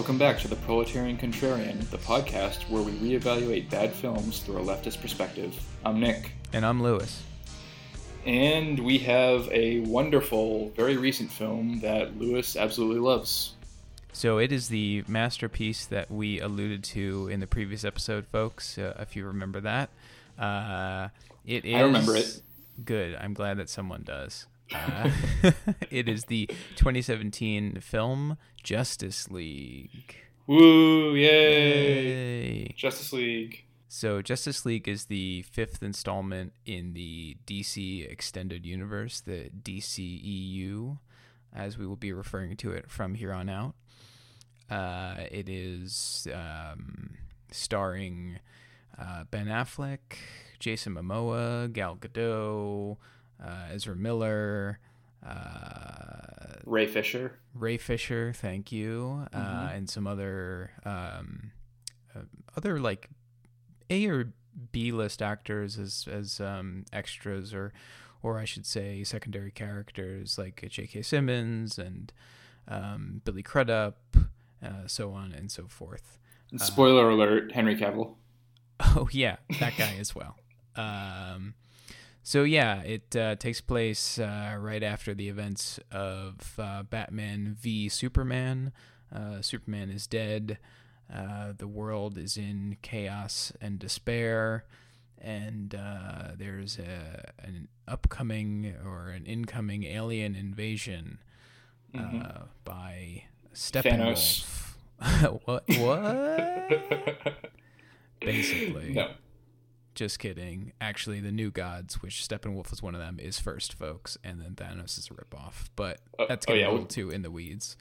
Welcome back to the Proletarian Contrarian, the podcast where we reevaluate bad films through a leftist perspective. I'm Nick. And I'm Lewis. And we have a wonderful, very recent film that Lewis absolutely loves. So it is the masterpiece that we alluded to in the previous episode, folks, uh, if you remember that. Uh, it is. I remember it. Good. I'm glad that someone does. Uh, it is the 2017 film Justice League. Woo! Yay! Yay. Justice League. So, Justice League is the fifth installment in the DC Extended Universe, the DCEU, as we will be referring to it from here on out. Uh, it is um, starring uh, Ben Affleck, Jason Momoa, Gal Gadot, uh, Ezra Miller, uh, Ray Fisher. Ray Fisher, thank you, uh, Mhm. and some other um, uh, other like A or B list actors as as um, extras or or I should say secondary characters like J.K. Simmons and um, Billy Crudup, uh, so on and so forth. And spoiler alert: Henry Cavill. Oh yeah, that guy as well. Um, so yeah, it uh, takes place uh, right after the events of uh, Batman v Superman. Uh, Superman is dead. Uh, the world is in chaos and despair, and uh, there's a, an upcoming or an incoming alien invasion Mhm. uh, by Steppenwolf. what? What? Basically. no. Just kidding. Actually, the new gods, which Steppenwolf is one of them, is first, folks, and then Thanos is a ripoff. But Oh, that's oh, getting yeah, a little too in the weeds.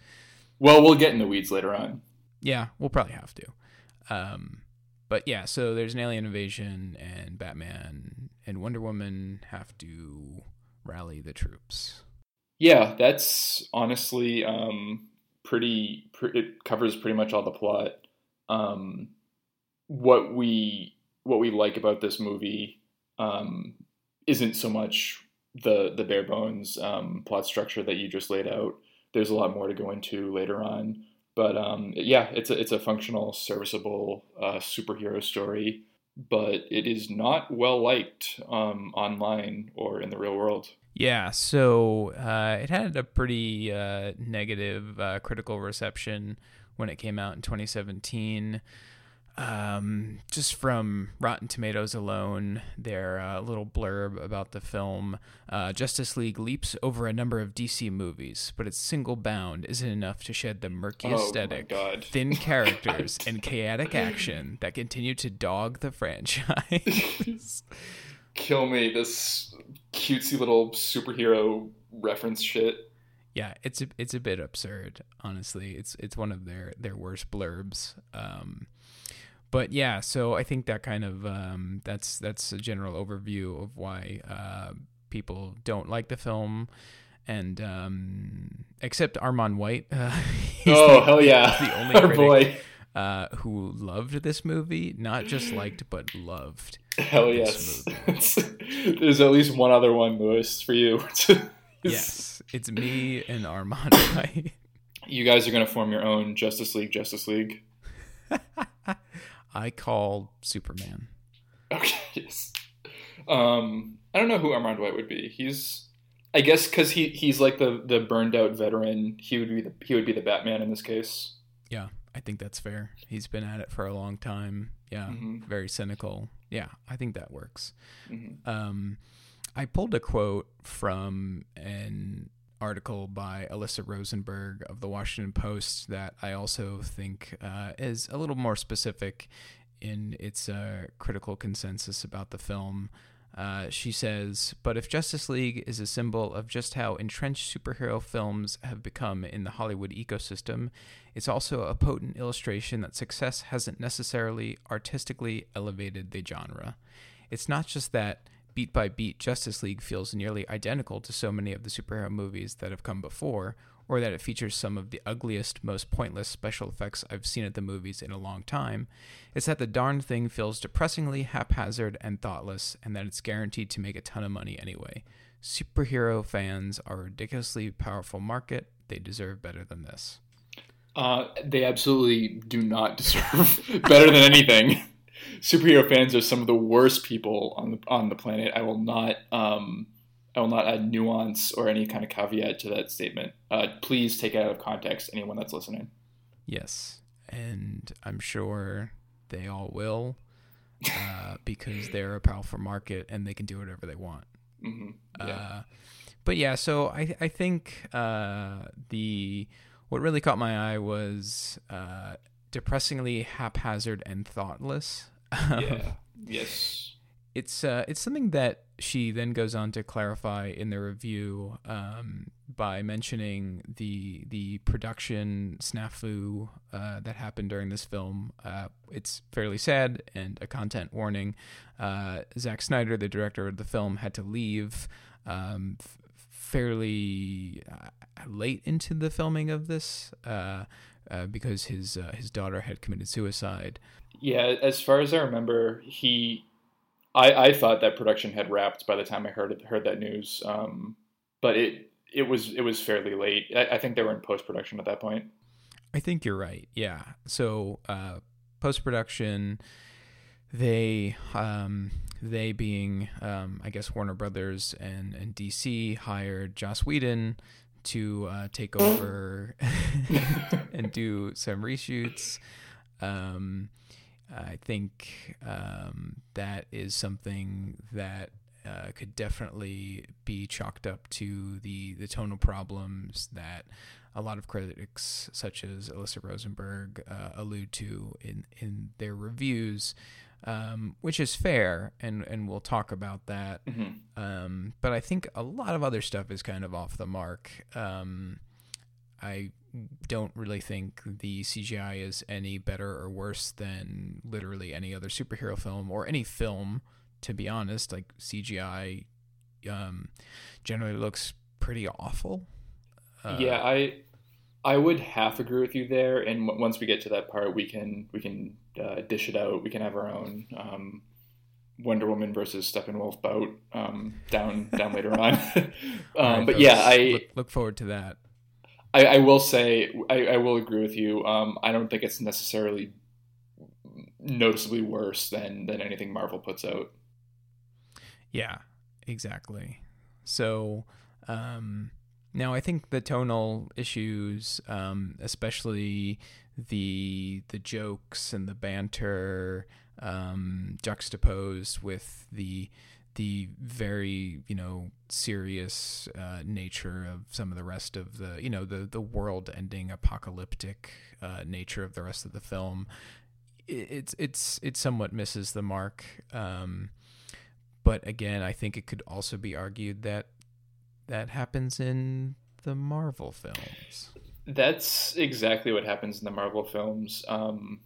Well, we'll get in the weeds later on. Yeah, we'll probably have to. Um, but yeah, so there's an alien invasion, and Batman and Wonder Woman have to rally the troops. Yeah, that's honestly um, pretty. Pre- it covers pretty much all the plot. Um, what we what we like about this movie um, isn't so much the the bare bones um, plot structure that you just laid out. There's a lot more to go into later on, but um, yeah, it's a it's a functional, serviceable uh, superhero story. But it is not well liked um, online or in the real world. Yeah, so uh, it had a pretty uh, negative uh, critical reception when it came out in 2017. Um, just from Rotten Tomatoes alone, their uh, little blurb about the film uh, Justice League leaps over a number of DC movies, but its single bound isn't enough to shed the murky Oh aesthetic, God. thin characters, and chaotic action that continue to dog the franchise. kill me this cutesy little superhero reference shit yeah, it's a it's a bit absurd, honestly. It's it's one of their their worst blurbs. Um, but yeah, so I think that kind of um, that's that's a general overview of why uh, people don't like the film, and um, except Armond White. Uh, oh the- hell yeah the only our critic boy uh, who loved this movie, not just liked but loved. hell yes there's at least one other one lewis for you Yes, it's me and Armond White. you guys are going to form your own justice league justice league I call Superman. okay yes um i don't know who armond white would be he's i guess because he he's like the the burned out veteran he would be the he would be the batman in this case Yeah, I think that's fair. He's been at it for a long time. Yeah, Mhm. very cynical. Yeah, I think that works. Mhm. Um, I pulled a quote from an article by Alyssa Rosenberg of the Washington Post that I also think uh, is a little more specific in its uh, critical consensus about the film. Uh, she says, But if Justice League is a symbol of just how entrenched superhero films have become in the Hollywood ecosystem, it's also a potent illustration that success hasn't necessarily artistically elevated the genre. It's not just that beat by beat Justice League feels nearly identical to so many of the superhero movies that have come before, or that it features some of the ugliest, most pointless special effects I've seen at the movies in a long time. It's that the darn thing feels depressingly haphazard and thoughtless, and that it's guaranteed to make a ton of money anyway. Superhero fans are a ridiculously powerful market. They deserve better than this. Uh, they absolutely do not deserve better than anything. Superhero fans are some of the worst people on the on the planet. I will not um, I will not add nuance or any kind of caveat to that statement. Uh, please take it out of context, anyone that's listening. Yes, and I'm sure they all will, uh, because they're a powerful market and they can do whatever they want. Mm-hmm. Yeah. Uh, but yeah, so I I think uh, the what really caught my eye was uh, depressingly haphazard and thoughtless. yeah. Yes. It's uh, it's something that she then goes on to clarify in the review um, by mentioning the the production snafu uh, that happened during this film. Uh, it's fairly sad and a content warning. Uh, Zack Snyder, the director of the film, had to leave um, f- fairly uh, late into the filming of this uh, uh, because his his daughter had committed suicide. Yeah, as far as I remember, he I, I thought that production had wrapped by the time I heard heard that news. Um, but it it was it was fairly late. I, I think they were in post production at that point. I think you're right. Yeah. So uh, post production, they um, they being um, I guess Warner Brothers and and DC hired Joss Whedon to uh, take over and do some reshoots. Um, I think um, that is something that uh, could definitely be chalked up to the the tonal problems that a lot of critics, such as Alyssa Rosenberg, uh, allude to in in their reviews, um, which is fair, and and we'll talk about that. Mm-hmm. Um, but I think a lot of other stuff is kind of off the mark. Um, I don't really think the CGI is any better or worse than literally any other superhero film or any film. To be honest, like CGI, um, generally looks pretty awful. Uh, yeah, I I would half agree with you there. And w- once we get to that part, we can we can uh, dish it out. We can have our own um, Wonder Woman versus Steppenwolf bout um, down down later on. um, right, but yeah, I look, look forward to that. I, I will say I, I, will agree with you. Um, I don't think it's necessarily noticeably worse than than anything Marvel puts out. Yeah, exactly. So um, now I think the tonal issues, um, especially the the jokes and the banter, um, juxtaposed with the the very you know serious uh, nature of some of the rest of the you know the the world ending apocalyptic uh, nature of the rest of the film it's it's it somewhat misses the mark. Um, but again I think it could also be argued that that happens in the Marvel films that's exactly what happens in the Marvel films um,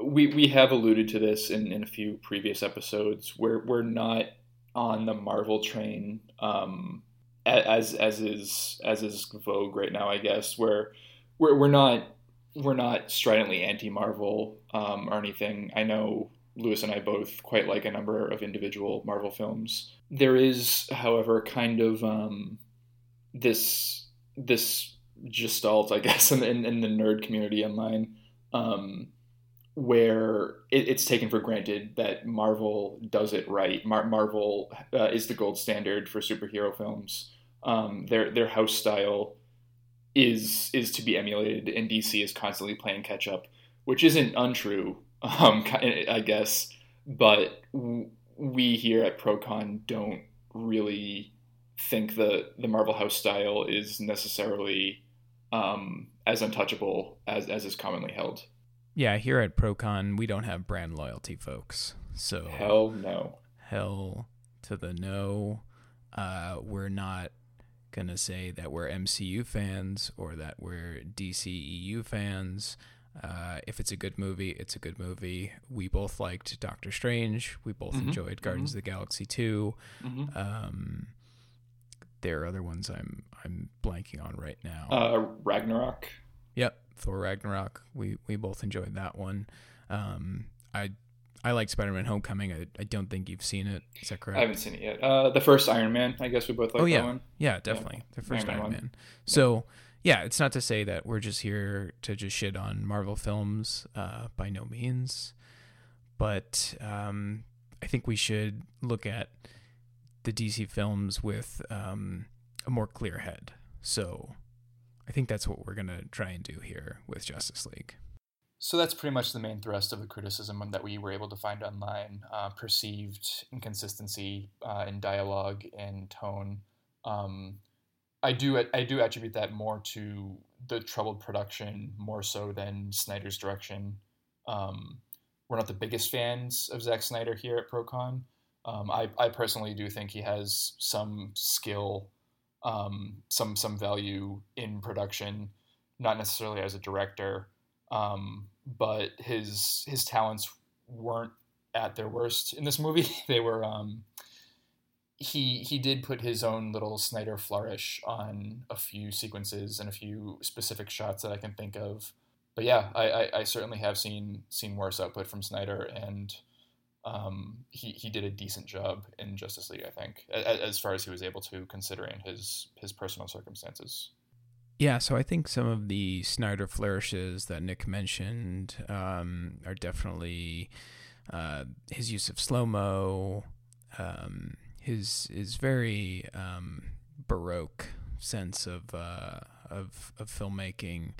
we we have alluded to this in, in a few previous episodes where we're not on the Marvel train um, as as is as is vogue right now, I guess. Where we're we're not we're not stridently anti Marvel um, or anything. I know Lewis and I both quite like a number of individual Marvel films. There is, however, kind of um, this this gestalt, I guess, in, in, in the nerd community online, um, where it, it's taken for granted that Marvel does it right. Mar- Marvel uh, is the gold standard for superhero films. Um, their their house style is is to be emulated, and DC is constantly playing catch up, which isn't untrue, um, I guess. But we here at Procon don't really think the the Marvel house style is necessarily um, as untouchable as as is commonly held. Yeah, here at Procon, we don't have brand loyalty, folks. So hell no, hell to the no. Uh, we're not gonna say that we're MCU fans or that we're DCEU fans. Uh, if it's a good movie, it's a good movie. We both liked Doctor Strange. We both mm-hmm. enjoyed Guardians mm-hmm. of the Galaxy 2. Mm-hmm. Um, there are other ones I'm I'm blanking on right now. Uh, Ragnarok. Yep, Thor Ragnarok. We we both enjoyed that one. Um, I I like Spider Man Homecoming. I, I don't think you've seen it. Is that correct? I haven't seen it yet. Uh, the first Iron Man. I guess we both like oh, yeah. that one. Yeah, definitely. Yeah. The first Iron, Iron Man. Man. So yeah, it's not to say that we're just here to just shit on Marvel films, uh, by no means. But um, I think we should look at the DC films with um, a more clear head. So I think that's what we're going to try and do here with Justice League. So that's pretty much the main thrust of the criticism that we were able to find online. Uh, perceived inconsistency uh, in dialogue and tone. Um, I do I do attribute that more to the troubled production more so than Snyder's direction. Um, we're not the biggest fans of Zack Snyder here at ProCon. Um, I, I personally do think he has some skill, um, some some value in production, not necessarily as a director, um, but his his talents weren't at their worst in this movie. they were um, he he did put his own little Snyder flourish on a few sequences and a few specific shots that I can think of. But yeah, I, I, I certainly have seen seen worse output from Snyder, and um, he he did a decent job in Justice League. I think as, as far as he was able to, considering his his personal circumstances. Yeah, so I think some of the Snyder flourishes that Nick mentioned um, are definitely uh, his use of slow mo. Um, his his very um, baroque sense of uh, of of filmmaking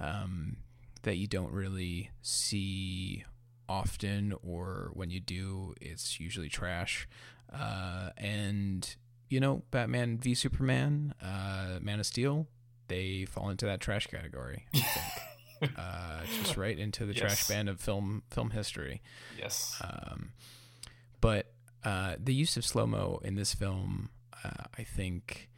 um, that you don't really see often, or when you do, it's usually trash. Uh, and you know, Batman v Superman, uh, Man of Steel, they fall into that trash category. I think. uh, just right into the yes. trash bin of film film history. Yes. Um, but uh, the use of slow mo in this film, uh, I think,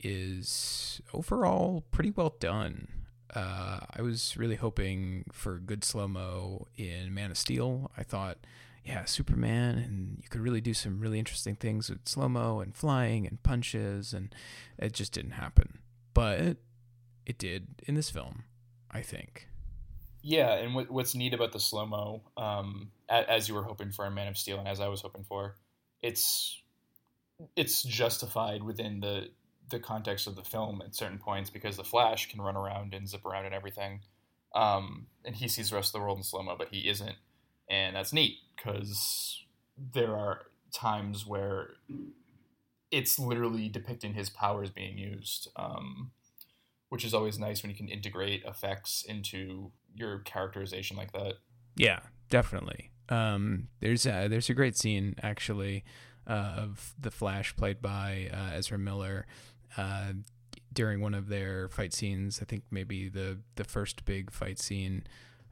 is overall pretty well done. Uh, I was really hoping for good slow mo in Man of Steel. I thought, yeah, Superman, and you could really do some really interesting things with slow mo and flying and punches, and it just didn't happen. But it, did in this film, I think. Yeah, and what, what's neat about the slow mo, um, as you were hoping for in Man of Steel, and as I was hoping for, it's it's justified within the the context of the film at certain points because the Flash can run around and zip around and everything, um, and he sees the rest of the world in slow mo, but he isn't, and that's neat because there are times where it's literally depicting his powers being used, um, which is always nice when you can integrate effects into your characterization like that. Yeah, definitely. Um, there's a, there's a great scene actually uh, of the Flash played by uh, Ezra Miller uh, during one of their fight scenes. I think maybe the the first big fight scene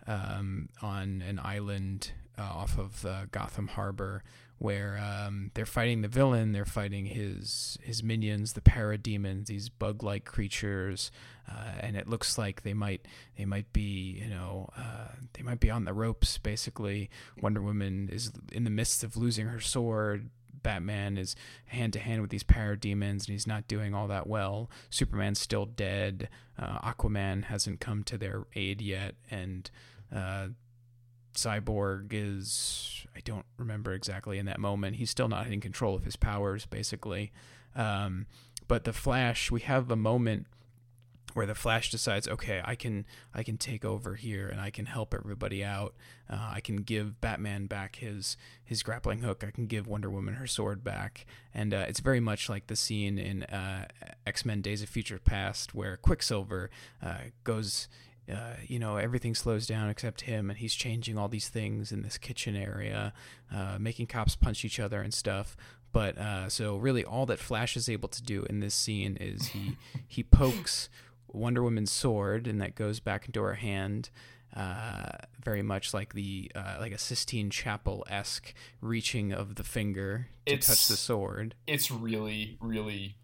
um, on an island uh, off of uh, Gotham Harbor where um, they're fighting the villain, they're fighting his his minions, the parademons, these bug-like creatures, uh, and it looks like they might they might be you know uh, they might be on the ropes. Basically, Wonder Woman is in the midst of losing her sword. Batman is hand to hand with these parademons and he's not doing all that well. Superman's still dead. Uh, Aquaman hasn't come to their aid yet, and uh, Cyborg is I don't remember exactly in that moment. He's still not in control of his powers, basically. Um, but the Flash, we have a moment where the Flash decides, okay, I can I can take over here and I can help everybody out. Uh, I can give Batman back his his grappling hook. I can give Wonder Woman her sword back, and uh, it's very much like the scene in uh, X Men: Days of Future Past where Quicksilver uh, goes uh, you know, everything slows down except him, and he's changing all these things in this kitchen area, uh, making cops punch each other and stuff. But uh, so really, all that Flash is able to do in this scene is he he pokes Wonder Woman's sword, and that goes back into her hand. Uh, very much like the uh, like a Sistine Chapel esque reaching of the finger to it's, touch the sword. It's really, really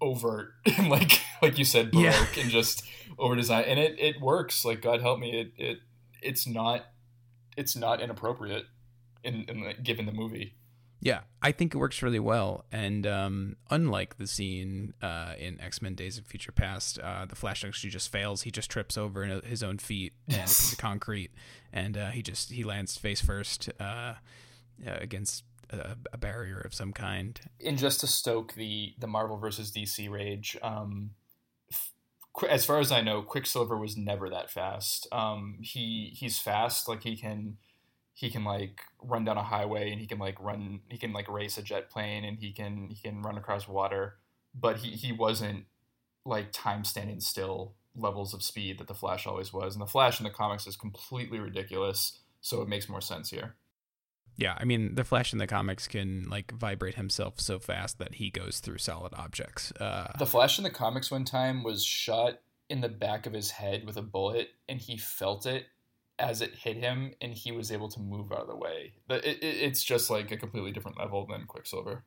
overt, like like you said, baroque yeah. and just over design, and it it works. Like God help me, it it it's not it's not inappropriate in, in the, given the movie. Yeah, I think it works really well. And um, unlike the scene uh, in X Men: Days of Future Past, uh, the Flash actually just fails. He just trips over his own feet and yes. the concrete, and uh, he just he lands face first uh, against a, a, barrier of some kind. And just to stoke the the Marvel versus DC rage, um, as far as I know, Quicksilver was never that fast. Um, he he's fast, like he can he can like run down a highway and he can like run he can like race a jet plane and he can he can run across water, but he he wasn't like time standing still levels of speed that the Flash always was. And the Flash in the comics is completely ridiculous, so it makes more sense here. Yeah, I mean, the Flash in the comics can like vibrate himself so fast that he goes through solid objects. Uh, the Flash in the comics one time was shot in the back of his head with a bullet, and he felt it as it hit him, and he was able to move out of the way. It, it, it's just like a completely different level than Quicksilver.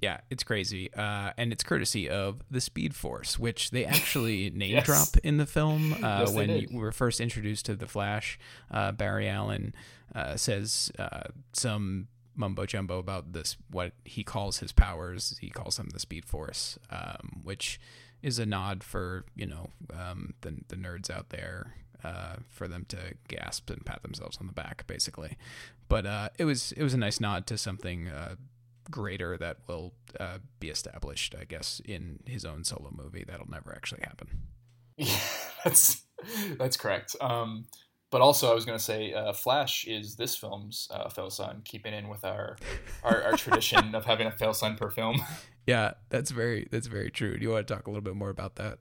Yeah, it's crazy. Uh, and it's courtesy of the Speed Force, which they actually name Yes. drop in the film. Uh, Yes, when you were first introduced to the Flash, uh, Barry Allen uh, says uh, some mumbo jumbo about this, what he calls his powers. He calls them the Speed Force, um, which is a nod for, you know, um, the, the nerds out there. Uh, for them to gasp and pat themselves on the back, basically, but uh, it was it was a nice nod to something uh, greater that will uh, be established, I guess, in his own solo movie. That'll never actually happen. Yeah, that's that's correct. Um, but also, I was going to say, uh, Flash is this film's uh, fail son, keeping in with our our, our tradition of having a fail son per film. Yeah, that's very that's very true. Do you want to talk a little bit more about that?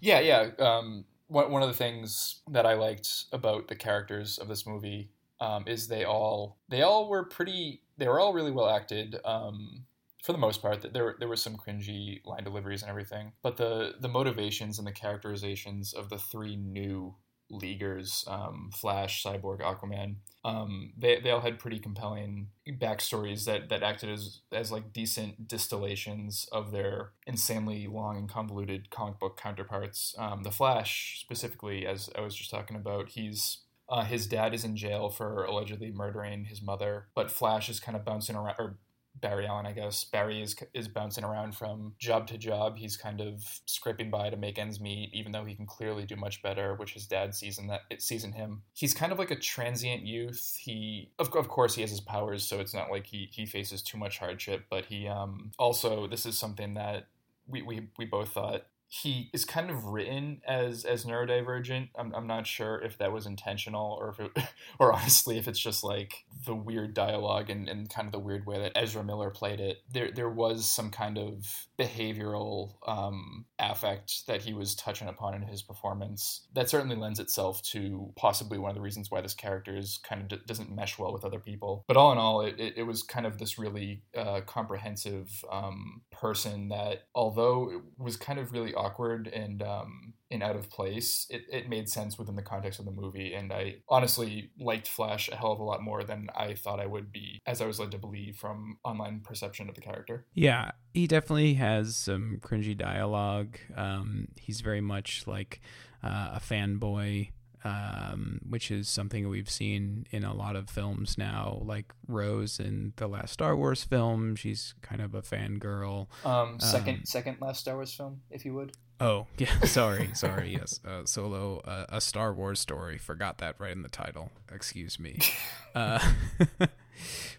Yeah, yeah. Um, one one of the things that I liked about the characters of this movie um, is they all they all were pretty. They were all really well acted. Um, for the most part, there there were some cringy line deliveries and everything, but the the motivations and the characterizations of the three new leaguers, um, Flash, Cyborg, Aquaman, um, they, they all had pretty compelling backstories that, that acted as, as like decent distillations of their insanely long and convoluted comic book counterparts. Um, the Flash, specifically, as I was just talking about, he's uh, his dad is in jail for allegedly murdering his mother, but Flash is kind of bouncing around, or Barry Allen, I guess. Barry is is bouncing around from job to job. He's kind of scraping by to make ends meet, even though he can clearly do much better, which his dad sees in that it sees in him. He's kind of like a transient youth. He, of, of course, he has his powers, so it's not like he he faces too much hardship. But he um also this is something that we we, we both thought he is kind of written as as neurodivergent. I'm, I'm not sure if that was intentional or if it, or honestly if it's just like the weird dialogue and, and kind of the weird way that Ezra Miller played it. There there was some kind of behavioral um, affect that he was touching upon in his performance. That certainly lends itself to possibly one of the reasons why this character is kind of d- doesn't mesh well with other people. But all in all, it, it, it was kind of this really uh, comprehensive um, person that although it was kind of really awkward and um, and out of place, it, it made sense within the context of the movie. And I honestly liked Flash a hell of a lot more than I thought I would be, as I was led to believe from online perception of the character. Yeah, he definitely has some cringy dialogue. Um, he's very much like uh, a fanboy, um, which is something we've seen in a lot of films now. Like Rose in the last Star Wars film, she's kind of a fangirl. Um, second, Um, second last Star Wars film, if you would. Oh, yeah. Sorry, sorry. Yes, uh, Solo, uh, a Star Wars story. Forgot that right in the title. Excuse me. Uh,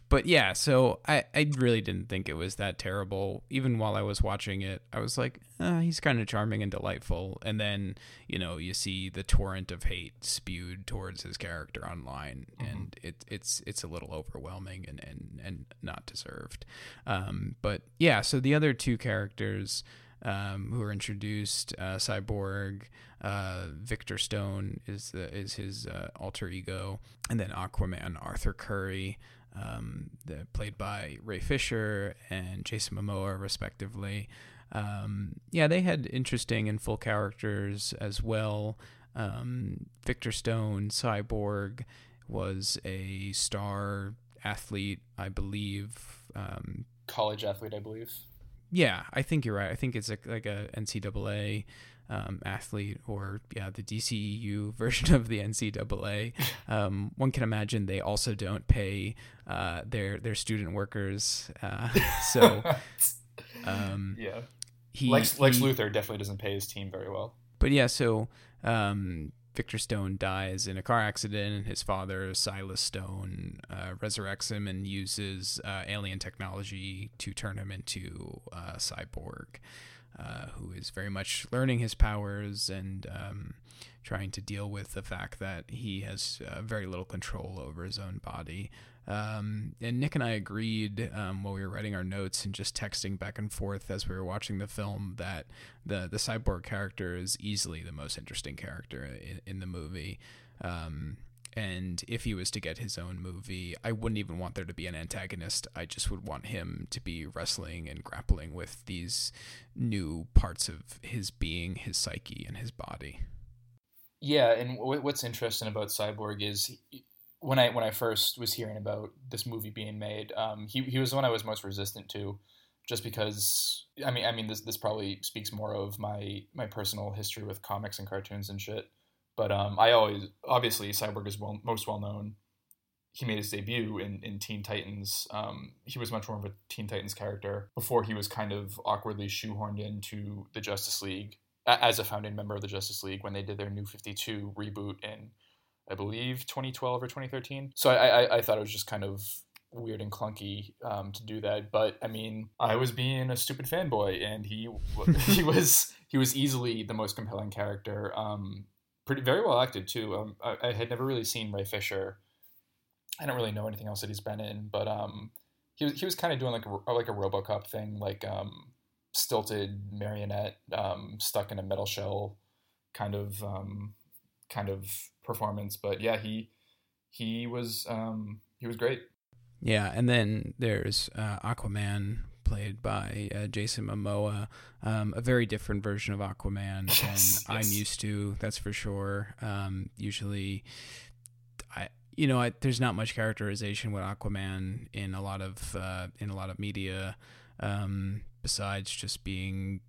but yeah, so I, I really didn't think it was that terrible. Even while I was watching it, I was like, uh, he's kind of charming and delightful. And then, you know, you see the torrent of hate spewed towards his character online, and it, it's it's a little overwhelming and, and, and not deserved. Um, but yeah, so the other two characters um, who are introduced. Uh, Cyborg, uh, Victor Stone is the is his uh, alter ego, and then Aquaman, Arthur Curry, um, played by Ray Fisher and Jason Momoa, respectively. Um, yeah, they had interesting and full characters as well. Um, Victor Stone, Cyborg, was a star athlete, I believe. Um, College athlete, I believe. yeah, I think you're right. I think it's a, like a NCAA um, athlete or yeah, the DCEU version of the NCAA. Um, one can imagine they also don't pay uh, their their student workers. Uh, so um, yeah, he Lex, Lex he- Luthor definitely doesn't pay his team very well. but yeah, so um, Victor Stone dies in a car accident, and his father, Silas Stone, uh, resurrects him and uses uh, alien technology to turn him into a cyborg. Uh, who is very much learning his powers and um, trying to deal with the fact that he has uh, very little control over his own body. Um, and Nick and I agreed um, while we were writing our notes and just texting back and forth as we were watching the film that the the cyborg character is easily the most interesting character in, in the movie. Um, and if he was to get his own movie, I wouldn't even want there to be an antagonist. I just would want him to be wrestling and grappling with these new parts of his being, his psyche, and his body. Yeah, and what's interesting about Cyborg is when I when I first was hearing about this movie being made, um, he he was the one I was most resistant to, just because I mean I mean this this probably speaks more of my my personal history with comics and cartoons and shit. But um, I always obviously Cyborg is well, most well known. He made his debut in, in Teen Titans. Um, he was much more of a Teen Titans character before he was kind of awkwardly shoehorned into the Justice League as a founding member of the Justice League when they did their New Fifty Two reboot in, I believe, 2012 or 2013. So I, I, I thought it was just kind of weird and clunky um, to do that. But I mean, I was being a stupid fanboy, and he he was he was easily the most compelling character. Um, pretty very well acted too. Um, I, I, had never really seen Ray Fisher. I don't really know anything else that he's been in, but um, he was he was kind of doing like a like a RoboCop thing, like um, stilted marionette um, stuck in a metal shell kind of um, kind of performance. But yeah, he he was um, he was great. Yeah, and then there's uh, Aquaman played by uh, Jason Momoa, um, a very different version of Aquaman yes, than yes. I'm used to. That's for sure. Um, usually, I you know I, there's not much characterization with Aquaman in a lot of uh, in a lot of media, um, besides just being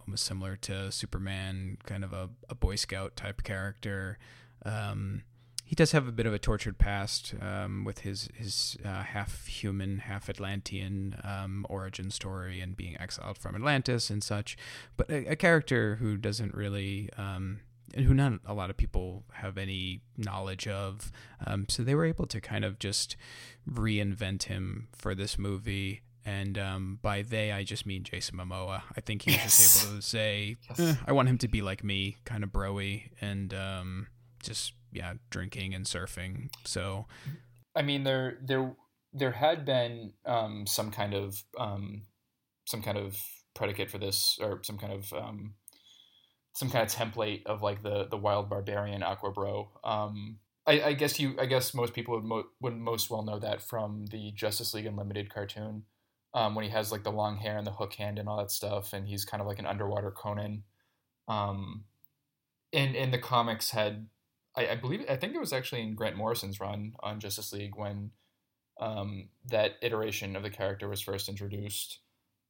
almost similar to Superman, kind of a, a Boy Scout type character. Um, he does have a bit of a tortured past um, with his his uh, half human, half Atlantean um, origin story and being exiled from Atlantis and such. But a, a character who doesn't really. Um, and who not a lot of people have any knowledge of. Um, so they were able to kind of just reinvent him for this movie. And um, by they, I just mean Jason Momoa. I think he was yes. just able to say, eh, I want him to be like me, kind of broy, and um, just yeah, drinking and surfing. So, I mean, there there there had been um, some kind of um, some kind of predicate for this, or some kind of um, some kind of template of like the the wild barbarian aqua bro. Um, I, I, guess you, I guess most people would mo- would most well know that from the Justice League Unlimited cartoon, um, when he has like the long hair and the hook hand and all that stuff, and he's kind of like an underwater Conan. Um, in in the comics had I, I, believe I think it was actually in Grant Morrison's run on Justice League when um, that iteration of the character was first introduced.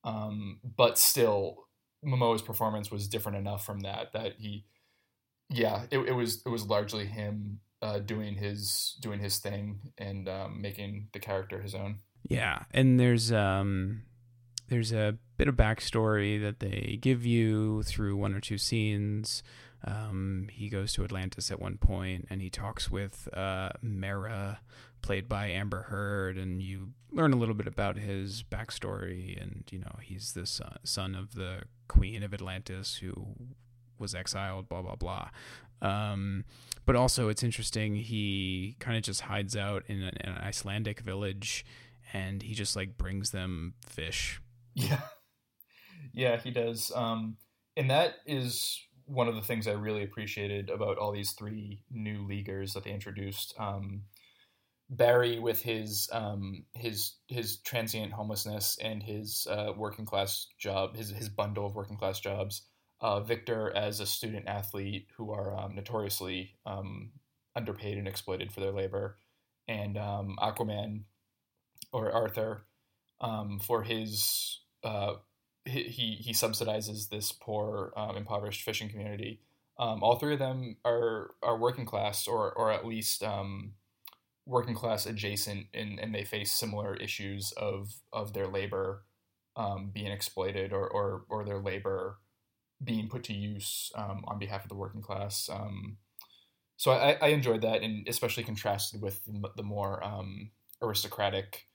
Um, but still, Momoa's performance was different enough from that that he, yeah, it, it was it was largely him uh, doing his doing his thing and um, making the character his own. Yeah, and there's um there's a bit of backstory that they give you through one or two scenes um, he goes to Atlantis at one point and he talks with uh, Mera, played by Amber Heard, and you learn a little bit about his backstory. And, you know, he's the son, son of the queen of Atlantis who was exiled, blah, blah, blah. Um, but also, it's interesting, he kind of just hides out in an, an Icelandic village and he just like brings them fish. Yeah. Yeah, he does. Um, and that is one of the things I really appreciated about all these three new leaguers that they introduced. Um, Barry with his um, his his transient homelessness and his uh, working class job, his his bundle of working class jobs. Uh, Victor as a student athlete who are um, notoriously um, underpaid and exploited for their labor, and um, Aquaman or Arthur um, for his uh, he he subsidizes this poor um, impoverished fishing community. Um, all three of them are are working class or or at least um, working class adjacent, and, and they face similar issues of of their labor um, being exploited or, or or their labor being put to use um, on behalf of the working class. Um, so I, I enjoyed that, and especially contrasted with the more aristocratic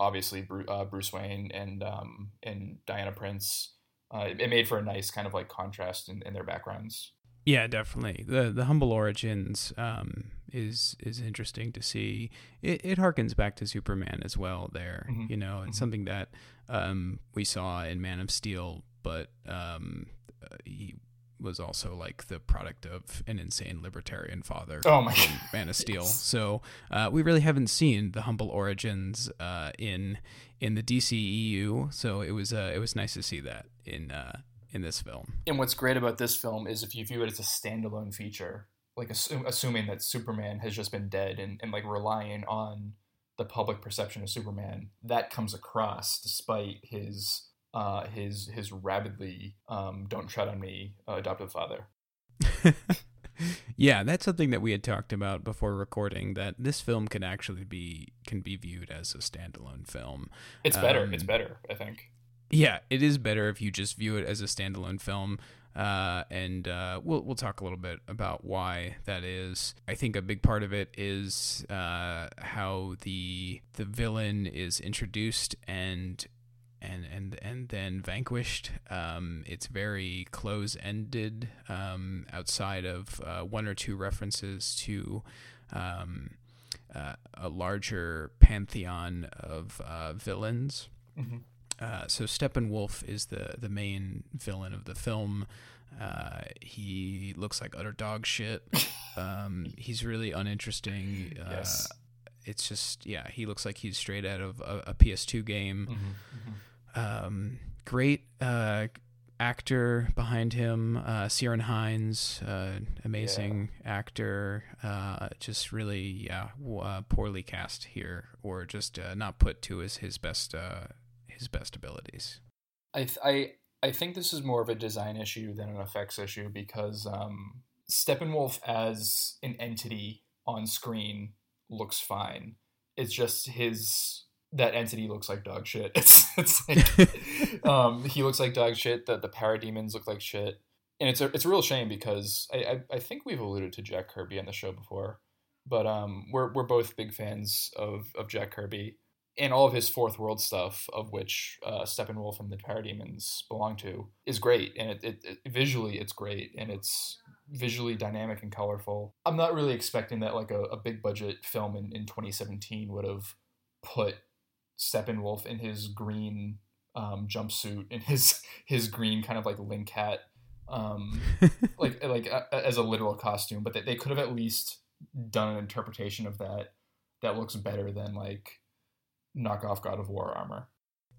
obviously uh, Bruce Wayne and um, and Diana Prince uh, it, it, made for a nice kind of like contrast in, in their backgrounds. Yeah, definitely. the The humble origins um, is is interesting to see. It, it harkens back to Superman as well. There, mm-hmm. you know, it's mm-hmm. something that um, we saw in Man of Steel, but um, uh, he was also like the product of an insane libertarian father. Oh my god, Man of Steel. So uh, we really haven't seen the humble origins uh, in in the DCEU. So it was uh, it was nice to see that in uh, in this film. And what's great about this film is if you view it as a standalone feature, like assume, assuming that Superman has just been dead and, and like relying on the public perception of Superman, that comes across despite his uh, his his rabidly um, "Don't tread on me" uh, adoptive father. yeah, that's something that we had talked about before recording. That this film can actually be can be viewed as a standalone film. It's better. Um, it's better. I think. Yeah, it is better if you just view it as a standalone film. Uh, and uh, we'll we'll talk a little bit about why that is. I think a big part of it is uh, how the the villain is introduced and and and and then vanquished. Um, it's very close ended, um, outside of uh, one or two references to um, uh, a larger pantheon of uh, villains. Mm-hmm. Uh, so Steppenwolf is the the main villain of the film. Uh, he looks like utter dog shit. Um, he's really uninteresting. Uh, yes. It's just yeah, he looks like he's straight out of a, a PS2 game. Mm-hmm, mm-hmm. Um, great uh, actor behind him, uh, Ciarán Hinds, uh, amazing yeah. actor. Uh, just really, yeah, uh, poorly cast here, or just uh, not put to his his best uh, his best abilities. I th- I I think this is more of a design issue than an effects issue because um, Steppenwolf as an entity on screen looks fine. It's just his that entity looks like dog shit. It's it's like um, he looks like dog shit. The the parademons look like shit, and it's a it's a real shame because I, I, I think we've alluded to Jack Kirby on the show before, but um we're we're both big fans of of Jack Kirby and all of his fourth world stuff, of which uh, Steppenwolf and the Parademons belong to, is great. And it, it, it, visually, it's great, and it's visually dynamic and colorful. I'm not really expecting that like a, a big budget film in, in 2017 would have put Steppenwolf in his green um, jumpsuit and his his green kind of like link hat, um, like like uh, as a literal costume. But they, they could have at least done an interpretation of that that looks better than like knockoff God of War armor.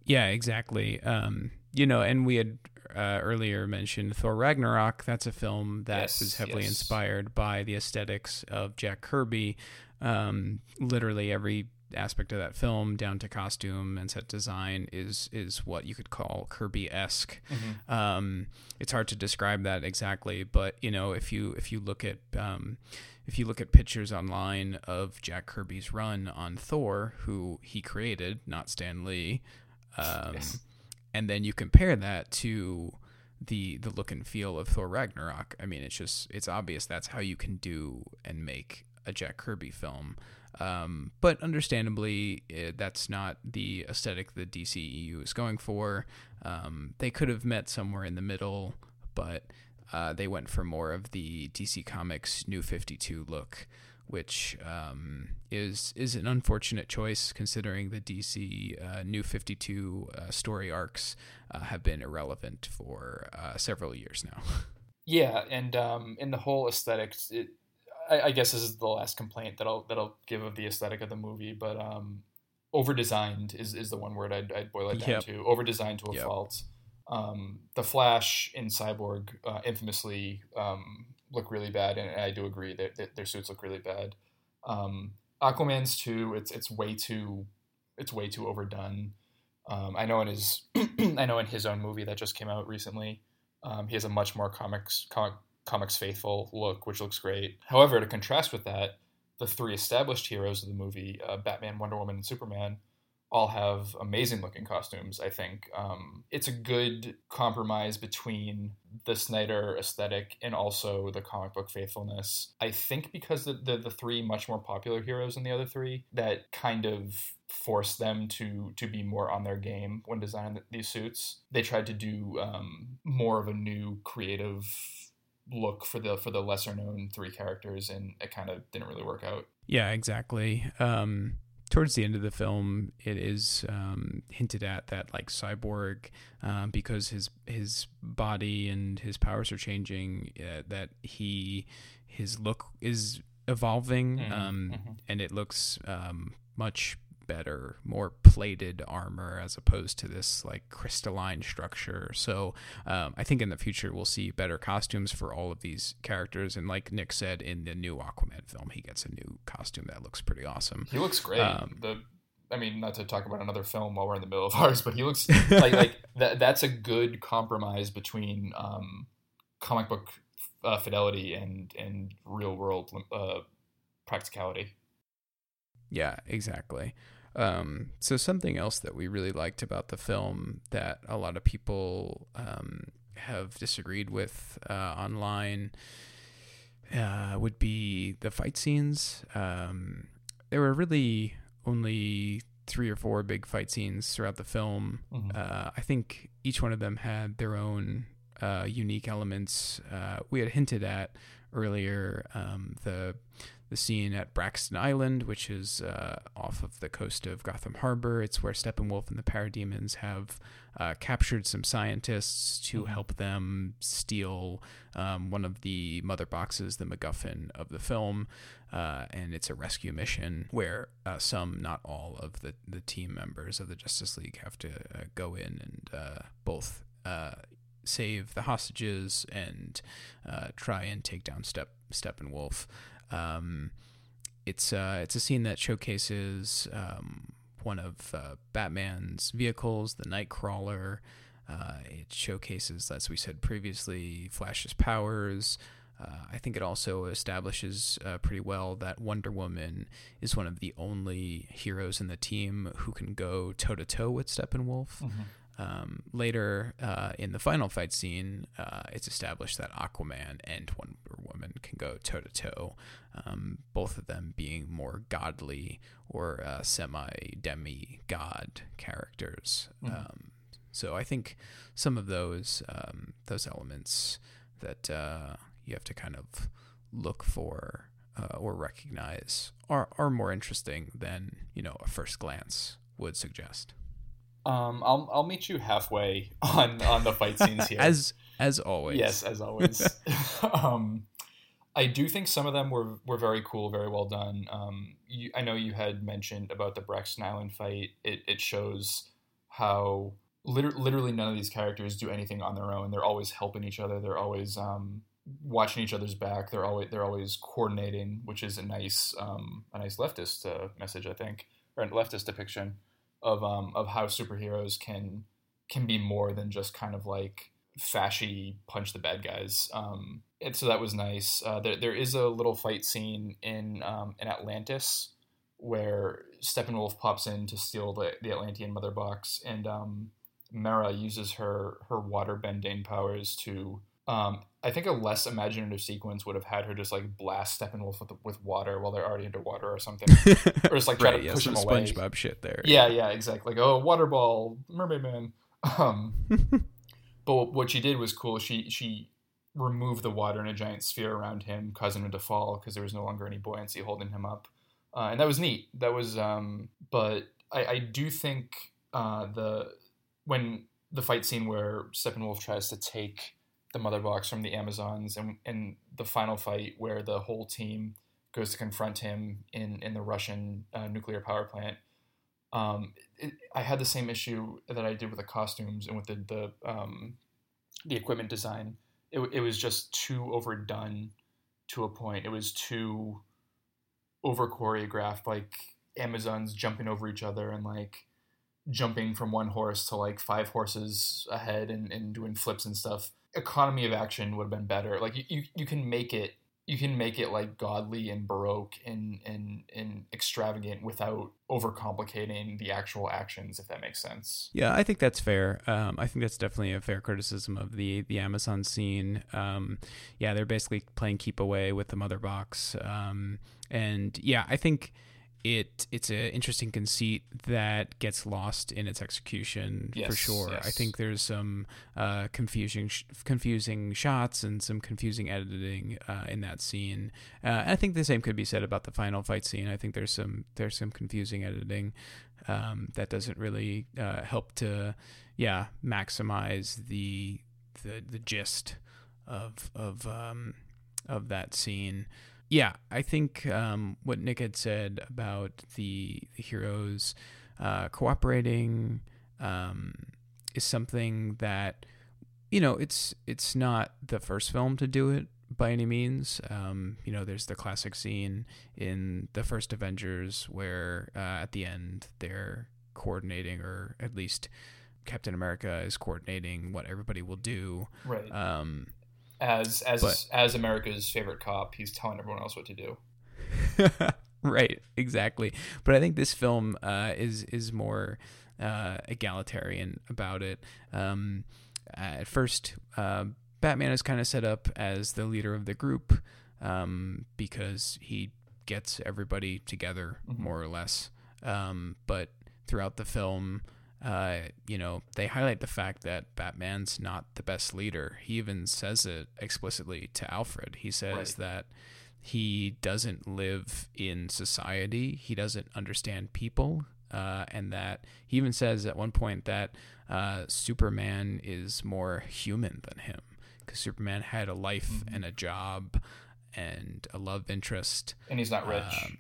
Yeah, exactly. Um, you know, and we had uh, earlier mentioned Thor Ragnarok. That's a film that yes, was heavily yes. inspired by the aesthetics of Jack Kirby. Um, literally every aspect of that film, down to costume and set design, is is what you could call Kirby esque. Mm-hmm. Um, it's hard to describe that exactly, but you know, if you if you look at um, if you look at pictures online of Jack Kirby's run on Thor, who he created, not Stan Lee, um, yes. and then you compare that to the the look and feel of Thor Ragnarok, I mean, it's just it's obvious that's how you can do and make a Jack Kirby film. Um, but understandably, it, eh, that's not the aesthetic the DCEU is going for. Um, they could have met somewhere in the middle, but uh, they went for more of the DC Comics New 52 look, which um, is is an unfortunate choice considering the DC uh, New 52 uh, story arcs uh, have been irrelevant for uh, several years now. Yeah, and um, in the whole aesthetics, it, I, I, guess this is the last complaint that I'll that I'll give of the aesthetic of the movie, but um, over designed is, is the one word I'd, I'd boil it down yep. to. Over designed to a yep. fault. Um, the Flash and Cyborg uh, infamously um, look really bad, and I do agree that, that their suits look really bad. Um, Aquaman's too. It's it's way too it's way too overdone. Um, I know in his I know in his own movie that just came out recently, um, he has a much more comics comic, comics faithful look, which looks great. However, to contrast with that, the three established heroes of the movie, uh, Batman, Wonder Woman, and Superman, all have amazing looking costumes. I think um, it's a good compromise between the Snyder aesthetic and also the comic book faithfulness. I think because the, the, the three much more popular heroes than the other three, that kind of forced them to to be more on their game when designing these suits. They tried to do um, more of a new creative look for the for the lesser known three characters, and it kind of didn't really work out. Yeah, exactly. Um, towards the end of the film, it is um, hinted at that like Cyborg, um, because his his body and his powers are changing, uh, that he his look is evolving, mm-hmm. Um, mm-hmm. and it looks um, much better, more plated armor as opposed to this like crystalline structure. So um, I think in the future we'll see better costumes for all of these characters. And like Nick said in the new Aquaman film, he gets a new costume that looks pretty awesome. He looks great. Um, the I mean, not to talk about another film while we're in the middle of ours, but he looks like like that. That's a good compromise between um, comic book uh, fidelity and and real world uh, practicality. Yeah, exactly. Um, so something else that we really liked about the film that a lot of people um, have disagreed with uh, online uh, would be the fight scenes. Um, there were really only three or four big fight scenes throughout the film. Mm-hmm. Uh, I think each one of them had their own uh, unique elements. Uh, we had hinted at earlier um, the the scene at Braxton Island, which is uh, off of the coast of Gotham Harbor. It's where Steppenwolf and the Parademons have uh, captured some scientists to mm-hmm. help them steal um, one of the mother boxes, the MacGuffin of the film. Uh, and it's a rescue mission where uh, some, not all, of the, the team members of the Justice League have to uh, go in and uh, both save the hostages and try and take down Step Steppenwolf. Um, it's uh, it's a scene that showcases um, one of uh, Batman's vehicles, the Knightcrawler. Uh, it showcases, as we said previously, Flash's powers. Uh, I think it also establishes uh, pretty well that Wonder Woman is one of the only heroes in the team who can go toe to toe with Steppenwolf. Mm-hmm. Um, later uh, in the final fight scene, uh, it's established that Aquaman and Wonder Woman can go toe to toe, both of them being more godly or uh, semi demi god characters. Mm-hmm. Um, so I think some of those um, those elements that uh, you have to kind of look for uh, or recognize are are more interesting than you know a first glance would suggest. Um, I'll I'll meet you halfway on on the fight scenes here. as as always. Yes, as always. um, I do think some of them were were very cool, very well done. Um, you, I know you had mentioned about the Braxton Island fight. It it shows how liter- literally none of these characters do anything on their own. They're always helping each other. They're always um, watching each other's back. They're always they're always coordinating, which is a nice um, a nice leftist uh, message, I think, or leftist depiction of um of how superheroes can can be more than just kind of like fashy punch the bad guys. Um, and so that was nice. Uh, there, there is a little fight scene in um, in Atlantis where Steppenwolf pops in to steal the, the Atlantean mother box, and um, Mera uses her her water bending powers to um, I think a less imaginative sequence would have had her just like blast Steppenwolf with, with water while they're already underwater or something, or just like try right, to push yeah, him away. SpongeBob shit there. Yeah, yeah, exactly. Like oh, water ball, mermaid man. Um, but what she did was cool. She she removed the water in a giant sphere around him, causing him to fall because there was no longer any buoyancy holding him up, uh, and that was neat. That was, um, but I, I do think uh, the when the fight scene where Steppenwolf tries to take the mother box from the Amazons, and in the final fight where the whole team goes to confront him in in the Russian uh, nuclear power plant. Um, it, I had the same issue that I did with the costumes and with the the um, the equipment design. It, it was just too overdone to a point. It was too over choreographed, like Amazons jumping over each other and like jumping from one horse to like five horses ahead and, and doing flips and stuff economy of action would have been better. Like you, you, you can make it you can make it like godly and baroque and and and extravagant without overcomplicating the actual actions if that makes sense. Yeah i think that's fair. Um, i think that's definitely a fair criticism of the the amazon scene. Um, yeah they're basically playing keep away with the mother box. Um, and yeah i think it it's an interesting conceit that gets lost in its execution yes, for sure. Yes. I think there's some uh, confusing sh- confusing shots and some confusing editing uh, in that scene. Uh, I think the same could be said about the final fight scene. I think there's some there's some confusing editing um, that doesn't really uh, help to yeah maximize the the the gist of of um, of that scene yeah, I think um, what Nick had said about the, the heroes uh, cooperating um, is something that you know it's it's not the first film to do it by any means. Um, you know, there's the classic scene in the first Avengers where uh, at the end they're coordinating, or at least Captain America is coordinating what everybody will do. Right. Um, as as but, as America's favorite cop, he's telling everyone else what to do. right, exactly. But I think this film uh, is is more uh, egalitarian about it. Um, at first, uh, Batman is kind of set up as the leader of the group um, because he gets everybody together mm-hmm. more or less. Um, but throughout the film, uh, you know, they highlight the fact that Batman's not the best leader. He even says it explicitly to Alfred. He says right. that he doesn't live in society, he doesn't understand people, uh, and that he even says at one point that uh, Superman is more human than him because Superman had a life mm-hmm. and a job and a love interest, and he's not rich. Um,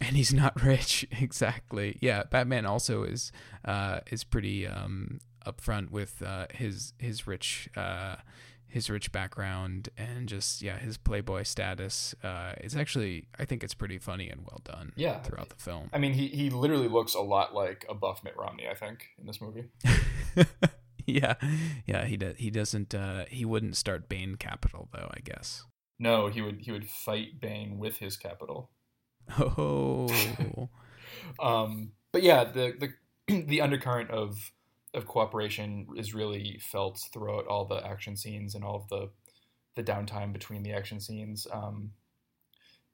and he's not rich exactly. Yeah, Batman also is uh, is pretty um, upfront with uh, his his rich uh, his rich background and just yeah his playboy status. Uh, it's actually I think it's pretty funny and well done. Yeah, throughout the film. I mean, he he literally looks a lot like a buff Mitt Romney. I think in this movie. yeah, yeah, he does. He doesn't. Uh, he wouldn't start Bain Capital though. I guess. No, he would. He would fight Bane with his capital. Oh. um, but yeah, the the the undercurrent of of cooperation is really felt throughout all the action scenes and all of the the downtime between the action scenes. Um,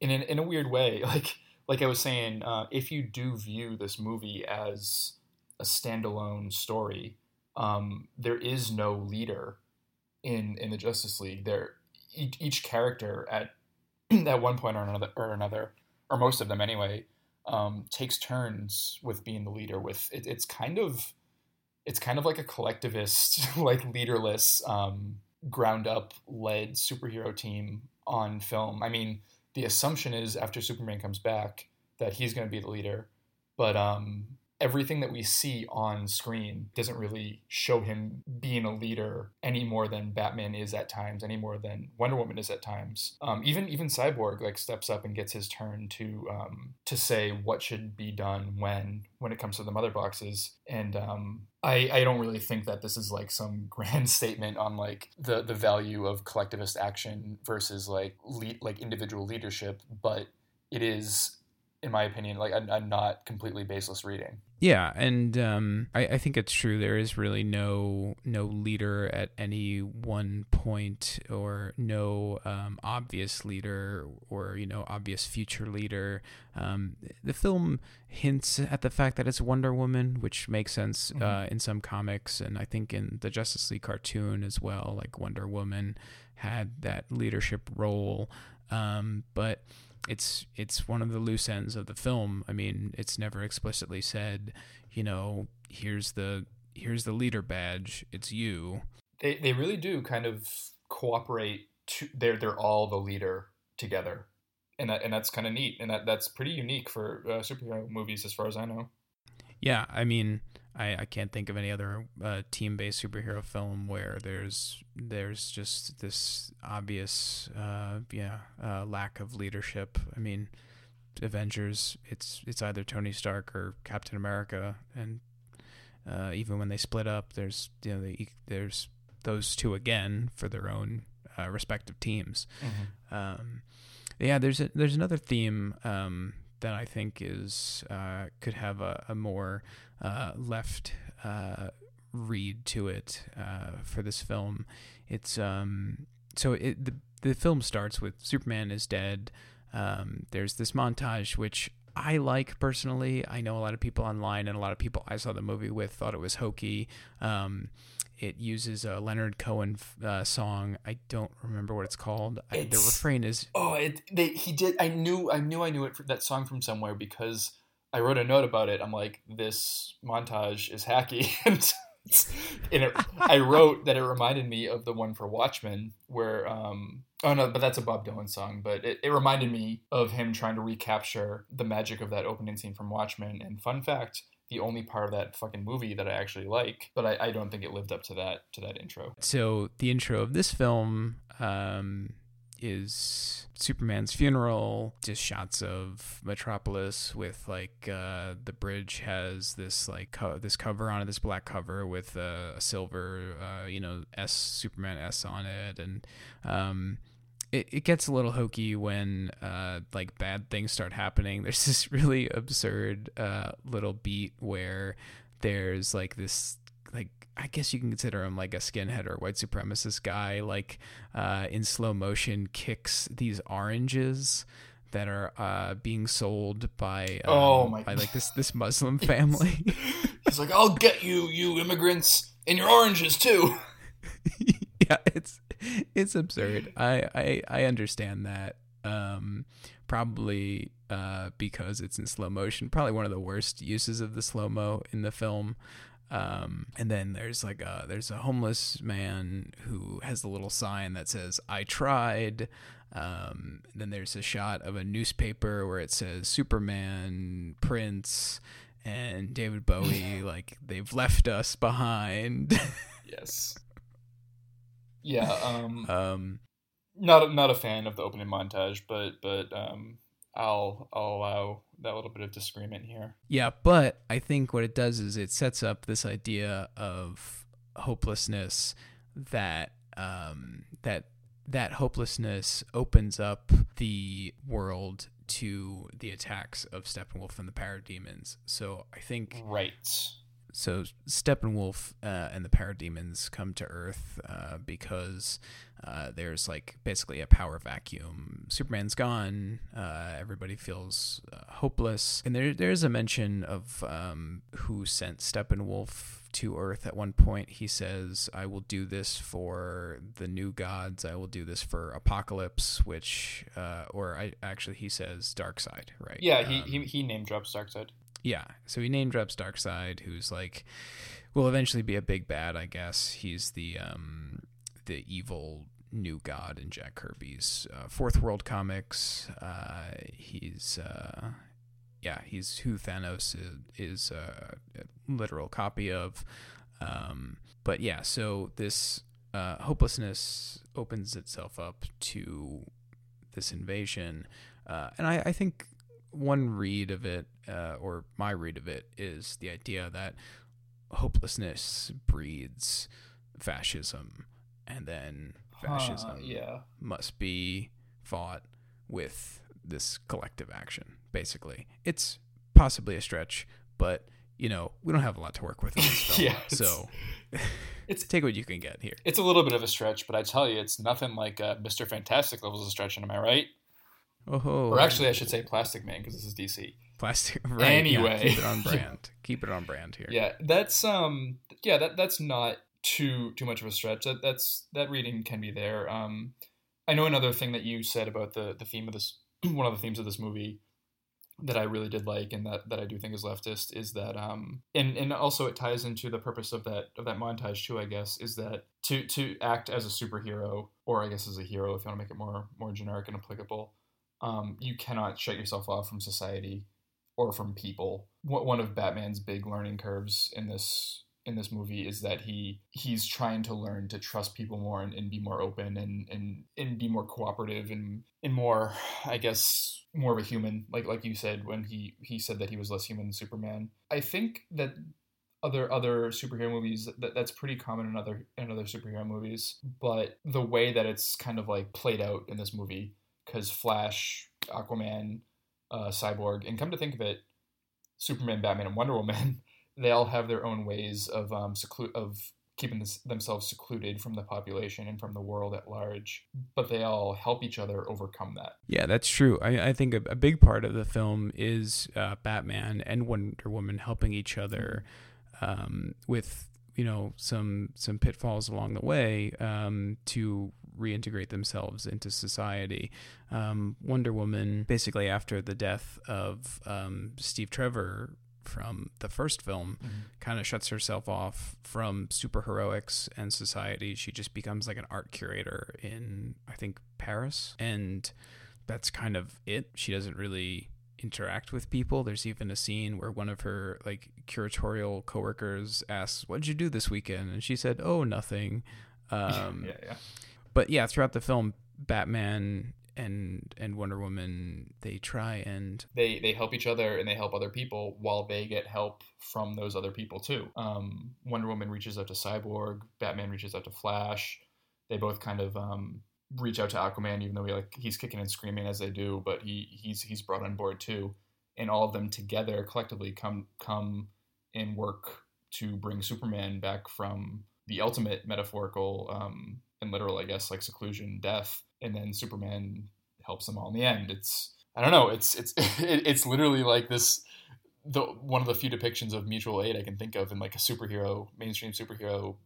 in an, in a weird way, like like I was saying, uh, if you do view this movie as a standalone story, um, there is no leader in in the Justice League. There, each, each character at at one point or another or another or most of them anyway, um, takes turns with being the leader. With it, it's kind of it's kind of like a collectivist, like leaderless, um, ground up led superhero team on film. I mean, the assumption is after Superman comes back that he's going to be the leader, but um, everything that we see on screen doesn't really show him being a leader any more than Batman is at times, any more than Wonder Woman is at times. Um, even even Cyborg like steps up and gets his turn to um, to say what should be done when when it comes to the mother boxes. And um, I I don't really think that this is like some grand statement on like the the value of collectivist action versus like lead, like individual leadership, but it is in my opinion, like a, a not completely baseless reading. Yeah, and um, I, I, think it's true. There is really no no leader at any one point, or no um, obvious leader, or you know obvious future leader. Um, the film hints at the fact that it's Wonder Woman, which makes sense mm-hmm. uh, in some comics, and I think in the Justice League cartoon as well. Like Wonder Woman had that leadership role, um, but it's it's one of the loose ends of the film. I mean, it's never explicitly said, you know, here's the here's the leader badge. It's you. They they really do kind of cooperate. To, they're they're all the leader together, and that and that's kind of neat, and that that's pretty unique for uh, superhero movies, as far as I know. Yeah, I mean, I, I can't think of any other uh, team-based superhero film where there's there's just this obvious uh, yeah uh, lack of leadership. I mean, Avengers, it's it's either Tony Stark or Captain America, and uh, even when they split up, there's you know they, there's those two again for their own uh, respective teams. Mm-hmm. Um, yeah, there's a, there's another theme um, that I think is uh, could have a, a more uh, left uh, read to it uh, for this film. It's um, so it, the the film starts with Superman is dead. Um, there's this montage which I like personally. I know a lot of people online and a lot of people I saw the movie with thought it was hokey. Um, it uses a Leonard Cohen uh, song. I don't remember what it's called. It's, I, the refrain is oh, it, they, he did. I knew I knew I knew it that song from somewhere because I wrote a note about it. I'm like, this montage is hacky, and it, I wrote that it reminded me of the one for Watchmen, where um, oh no, but that's a Bob Dylan song. But it, it reminded me of him trying to recapture the magic of that opening scene from Watchmen. And fun fact, the only part of that fucking movie that I actually like, but I, I don't think it lived up to that to that intro. So the intro of this film um, is Superman's funeral, just shots of Metropolis with like uh, the bridge has this like co- this cover on it, this black cover with uh, a silver, uh, you know, S Superman S on it, and um, it, it gets a little hokey when uh, like bad things start happening. There's this really absurd uh, little beat where there's like this like I guess you can consider him like a skinhead or white supremacist guy, like uh, in slow motion kicks these oranges that are uh, being sold by um, oh my by like this this Muslim family. He's like, "I'll get you, you immigrants, and your oranges too." yeah, it's it's absurd. I I, I understand that. Um, probably uh, because it's in slow motion. Probably one of the worst uses of the slow mo in the film. Um, and then there's like a there's a homeless man who has a little sign that says "I tried." Um, then there's a shot of a newspaper where it says Superman, Prince, and David Bowie. like they've left us behind. yes. Yeah. Um, um. Not not a fan of the opening montage, but but um, I'll I'll allow that little bit of disagreement here. Yeah, but I think what it does is it sets up this idea of hopelessness that um, that that hopelessness opens up the world to the attacks of Steppenwolf and the parademons. So I think right so Steppenwolf uh, and the parademons come to Earth uh, because uh, there's like basically a power vacuum. Superman's gone. Uh, everybody feels uh, hopeless, and there there's a mention of um, who sent Steppenwolf to Earth at one point. He says, "I will do this for the new gods. I will do this for Apokolips," which, uh, or I actually he says Darkseid, right? Yeah, he um, he, he name drops Darkseid. Yeah, so he name drops Darkseid, who's like will eventually be a big bad, I guess. He's the um the evil new god in Jack Kirby's uh, Fourth World comics. Uh, he's uh, yeah, he's who Thanos is, is a literal copy of. Um, but yeah, so this uh, hopelessness opens itself up to this invasion, uh, and I, I think one read of it, uh, or my read of it, is the idea that hopelessness breeds fascism, and then fascism huh, yeah. must be fought with this collective action. Basically, it's possibly a stretch, but you know we don't have a lot to work with in this film, yeah, so. It's take what you can get here. It's a little bit of a stretch, but I tell you, it's nothing like uh, Mr. Fantastic levels of stretching. Am I right? Oh, or actually, I should say Plastic Man because this is DC. Plastic. Right. Anyway, yeah, keep it on brand. keep it on brand here. Yeah, that's um, yeah, that that's not too too much of a stretch. That that's that reading can be there. Um, I know another thing that you said about the the theme of this, one of the themes of this movie that I really did like and that, that I do think is leftist is that um and, and also it ties into the purpose of that of that montage too I guess is that to to act as a superhero or I guess as a hero if you want to make it more more generic and applicable um, you cannot shut yourself off from society or from people. One of Batman's big learning curves in this in this movie is that he he's trying to learn to trust people more and, and be more open and, and and be more cooperative and and more I guess more of a human like like you said when he he said that he was less human than Superman. I think that other other superhero movies that, that's pretty common in other in other superhero movies but the way that it's kind of like played out in this movie because flash aquaman uh, cyborg and come to think of it superman batman and wonder woman they all have their own ways of um seclu- of keeping this, themselves secluded from the population and from the world at large but they all help each other overcome that Yeah, that's true. I, I think a, a big part of the film is uh, Batman and Wonder Woman helping each other um, with you know some some pitfalls along the way um, to reintegrate themselves into society. Um, Wonder Woman, basically after the death of um, Steve Trevor from the first film, kind of shuts herself off from superheroics and society. She just becomes like an art curator in I think Paris, and that's kind of it. She doesn't really interact with people. There's even a scene where one of her like curatorial coworkers asks, "What did you do this weekend?" and she said, "Oh, nothing." Um, yeah yeah but yeah, throughout the film, Batman and and Wonder Woman they try and they they help each other and they help other people while they get help from those other people too. Um, Wonder Woman reaches out to Cyborg, Batman reaches out to Flash. They both kind of um, reach out to Aquaman, even though he like he's kicking and screaming as they do, but he he's he's brought on board too, and all of them together collectively come come and work to bring Superman back from the ultimate metaphorical um, and literal, I guess, like seclusion, death, and then Superman helps them all in the end. It's I don't know. It's it's it's literally like this. The one of the few depictions of mutual aid I can think of in like a superhero mainstream superhero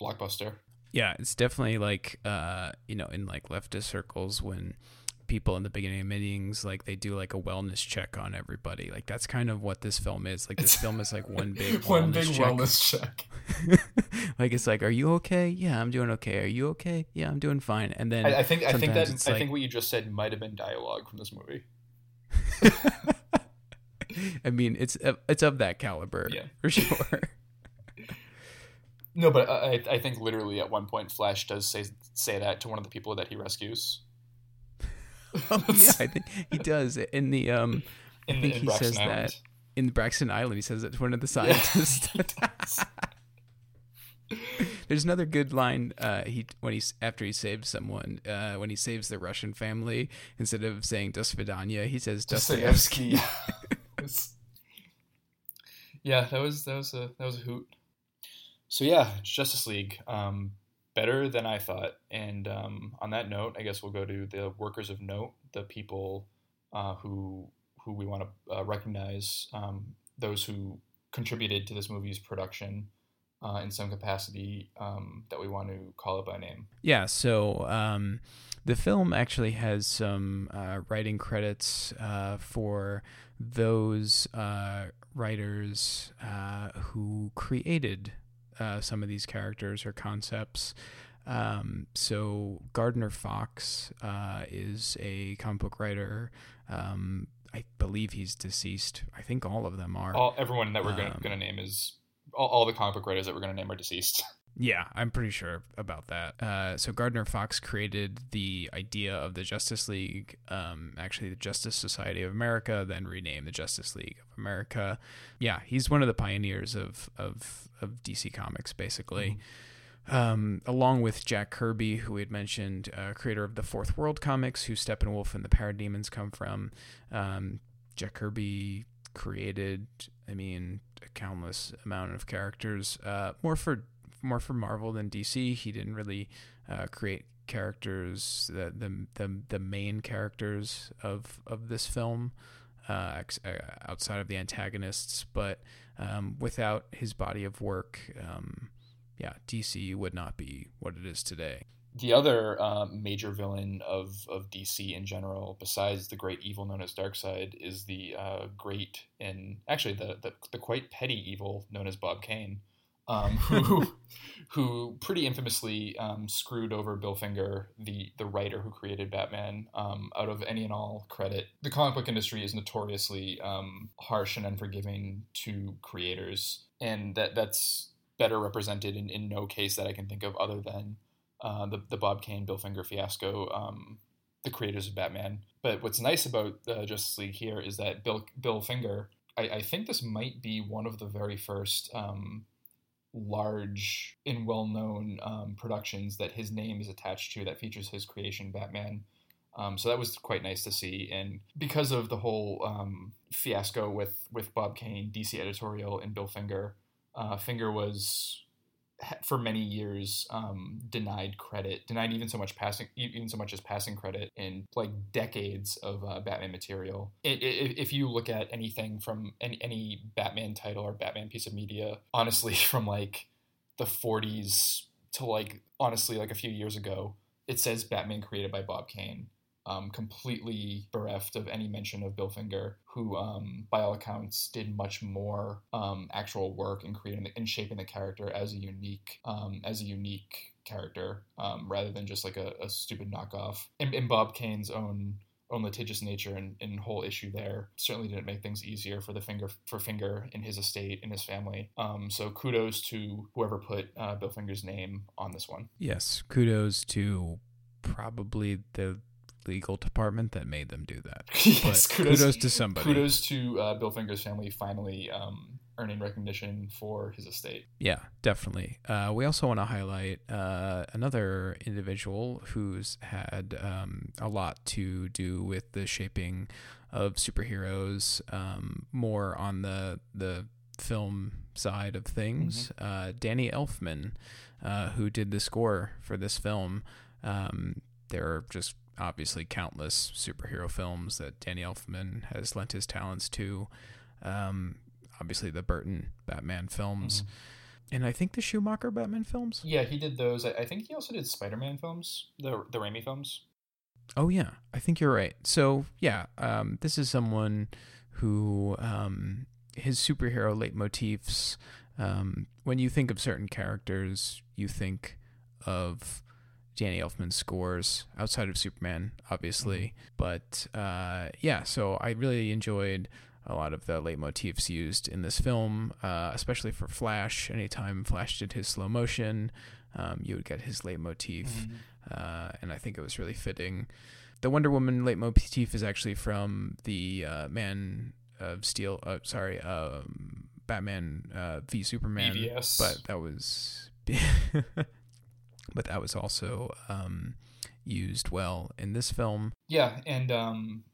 blockbuster. yeah, it's definitely like uh you know in like leftist circles when people in the beginning of meetings like they do like a wellness check on everybody. Like that's kind of what this film is. Like this film is like one big one wellness big check. wellness check. like it's like, are you okay? Yeah, I'm doing okay. Are you okay? Yeah, I'm doing fine. And then I, I think I think that I like- think what you just said might have been dialogue from this movie. I mean, it's of- it's of that caliber Yeah. for sure. No, but I I think literally at one point Flash does say say that to one of the people that he rescues. oh, yeah, I think he does in the um In, think he Braxton says Island. that in Braxton Island. He says it to one of the scientists. does. There's another good line. Uh, he when he's after he saves someone. Uh, when he saves the Russian family, instead of saying "Dos Vidania," he says Dostoevsky. Dostoevsky. yeah, that was that was a that was a hoot. So yeah, Justice League, um, better than I thought. And um, on that note, I guess we'll go to the workers of note, the people uh, who who we want to uh, recognize, um, those who contributed to this movie's production uh, in some capacity um, that we want to call it by name. Yeah, so um, the film actually has some uh, writing credits uh, for those uh, writers uh, who created uh, some of these characters or concepts. Um, so Gardner Fox uh, is a comic book writer. Um, I believe he's deceased. I think all of them are. All everyone that we're Um, gonna name is all, all the comic book writers that we're gonna name are deceased. Yeah, I'm pretty sure about that. Uh, so Gardner Fox created the idea of the Justice League, um, actually the Justice Society of America, then renamed the Justice League of America. Yeah, he's one of the pioneers of of, of DC Comics, basically. Um, along with Jack Kirby, who we had mentioned, uh, creator of the Fourth World comics, who Steppenwolf and the Parademons come from. Um, Jack Kirby created, I mean, a countless amount of characters, uh, more for more for Marvel than DC. He didn't really uh, create characters the, the the the main characters of of this film uh, ex- uh, outside of the antagonists, but um, without his body of work, um, yeah, DC would not be what it is today. the other um, major villain of, of DC in general, besides the great evil known as Darkseid, is the uh, great and actually the, the the quite petty evil known as Bob Kane, um, who who pretty infamously um, screwed over Bill Finger, the the writer who created Batman, um, out of any and all credit. The comic book industry is notoriously um, harsh and unforgiving to creators, and that that's better represented in, in no case that I can think of other than uh, the the Bob Kane Bill Finger fiasco, um, the creators of Batman. But what's nice about uh, Justice League here is that Bill Bill Finger I, I think this might be one of the very first um, large and well-known um, productions that his name is attached to that features his creation, Batman. Um, so that was quite nice to see, and because of the whole um, fiasco with with Bob Kane, DC editorial, and Bill Finger, uh, Finger was for many years um, denied credit, denied even so much passing, even so much as passing credit in like decades of uh, Batman material. It, it, if you look at anything from any, any Batman title or Batman piece of media, honestly, from like the 40s to like honestly like a few years ago, it says Batman created by Bob Kane um, completely bereft of any mention of Bill Finger, who, um, by all accounts, did much more um, actual work in creating and shaping the character as a unique um, as a unique character, um, rather than just like a, a stupid knockoff. And, and, Bob Kane's own own litigious nature and, and whole issue there certainly didn't make things easier for the finger for Finger in his estate and his family. Um, so kudos to whoever put uh, Bill Finger's name on this one. Yes, kudos to probably the legal department that made them do that. yes, kudos, kudos, to somebody. Kudos to uh, Bill Finger's family finally um, earning recognition for his estate. Yeah, definitely. Uh, we also want to highlight uh, another individual who's had um, a lot to do with the shaping of superheroes, um, more on the the film side of things. Mm-hmm. Uh, Danny Elfman, uh, who did the score for this film. Um, there are just obviously countless superhero films that Danny Elfman has lent his talents to. Um, obviously, the Burton Batman films. Mm-hmm. And I think the Schumacher Batman films. Yeah, he did those. I think he also did Spider-Man films, the the Raimi films. Oh yeah, I think you're right. So yeah, um, this is someone who um, his superhero leitmotifs. Um, when you think of certain characters, you think of Danny Elfman scores outside of Superman, obviously. Mm-hmm. But uh, yeah, so I really enjoyed a lot of the leitmotifs used in this film, uh, especially for Flash. Anytime Flash did his slow motion, um, you would get his leitmotif, mm-hmm. uh, and I think it was really fitting. The Wonder Woman leitmotif is actually from the uh, Man of Steel. Uh, sorry, um, Batman uh, v Superman. BVS. But that was. but that was also um, used well in this film. Yeah, and um,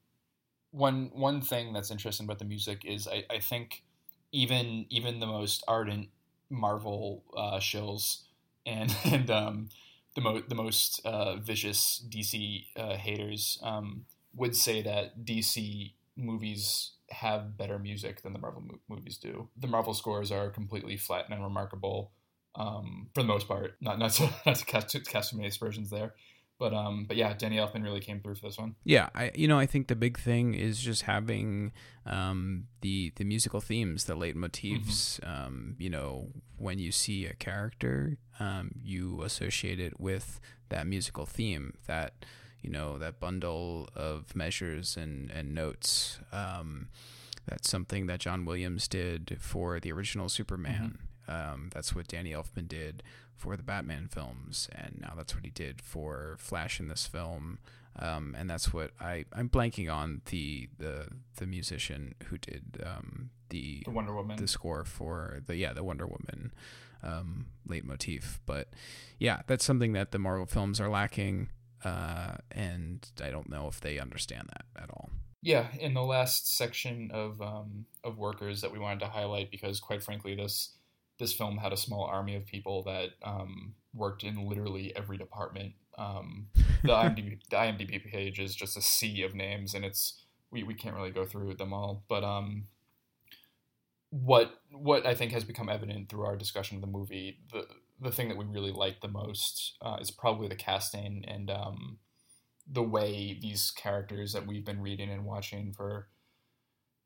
one one thing that's interesting about the music is I, I think even even the most ardent Marvel uh, shills and and um, the most the most uh, vicious DC uh, haters um, would say that DC movies have better music than the Marvel mo- movies do. The Marvel scores are completely flat and unremarkable um, for the most part. Not not to, not to cast, cast too many aspersions there, but um, but yeah, Danny Elfman really came through for this one. Yeah, I you know I think the big thing is just having um, the the musical themes, the leitmotifs. Mm-hmm. Um, you know, when you see a character, um, you associate it with that musical theme. That you know that bundle of measures and and notes. Um, that's something that John Williams did for the original Superman. Mm-hmm. Um, that's what Danny Elfman did for the Batman films, and now that's what he did for Flash in this film. Um, and that's what I I'm blanking on the the the musician who did um, the, the Wonder Woman the score for the yeah the Wonder Woman um, leitmotif. But yeah, that's something that the Marvel films are lacking, uh, and I don't know if they understand that at all. Yeah, in the last section of um, of workers that we wanted to highlight because quite frankly this this film had a small army of people that um, worked in literally every department. Um, the, IMDb, the IMDb page is just a sea of names, and it's we, we can't really go through them all. But um, what what I think has become evident through our discussion of the movie, the the thing that we really like the most uh, is probably the casting and um, the way these characters that we've been reading and watching for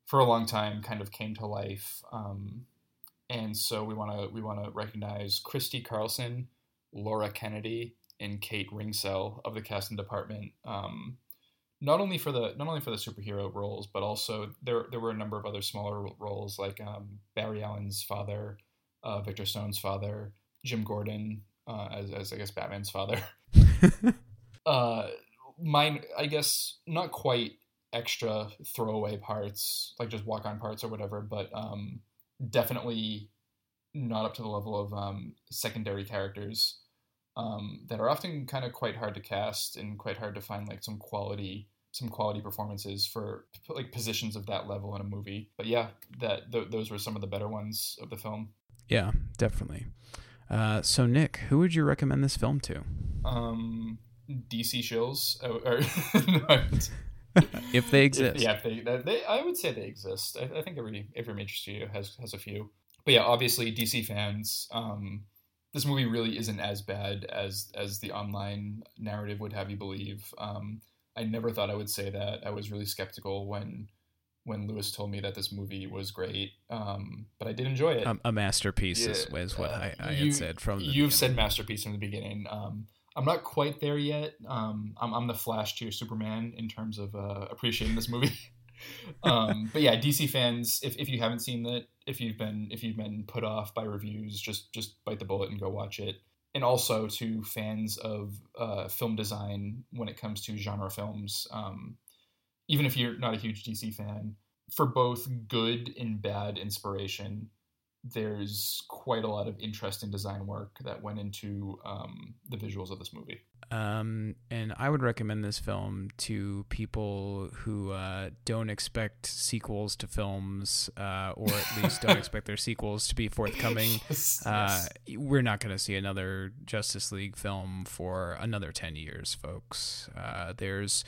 for a long time kind of came to life. Um, and so we want to we want to recognize Kristy Carlson, Lora Kennedy, and Kate Ringsell of the casting department. Um, not only for the not only for the superhero roles, but also there there were a number of other smaller roles like um, Barry Allen's father, uh, Victor Stone's father, Jim Gordon uh, as, as I guess Batman's father. uh, mine, I guess, not quite extra throwaway parts, like just walk on parts or whatever, but um, definitely not up to the level of um, secondary characters um, that are often kind of quite hard to cast and quite hard to find like some quality some quality performances for like positions of that level in a movie. But yeah, that th- those were some of the better ones of the film. Yeah, definitely. Uh, so Nick, who would you recommend this film to? Um, DC shills, oh, or, if they exist. If, yeah, if they, they, I would say they exist. I, I, think every every major studio has has a few. But yeah, obviously DC fans. Um, this movie really isn't as bad as as the online narrative would have you believe. Um, I never thought I would say that. I was really skeptical when when Lewis told me that this movie was great, um, but I did enjoy it. Um, a masterpiece yeah. is, is, what uh, I, I you, had said from the You've beginning. said masterpiece from the beginning. Um, I'm not quite there yet. Um, I'm, I'm, the Flash to Superman in terms of uh, appreciating this movie. Um, but yeah, DC fans, if, if you haven't seen it, if you've been if you've been put off by reviews, just just bite the bullet and go watch it. And also to fans of uh, film design when it comes to genre films, um, even if you're not a huge DC fan, for both good and bad inspiration, there's quite a lot of interest in design work that went into um, the visuals of this movie. Um, and I would recommend this film to people who uh, don't expect sequels to films, uh, or at least don't expect their sequels to be forthcoming. yes, uh, yes. We're not going to see another Justice League film for another 10 years, folks. Uh, there's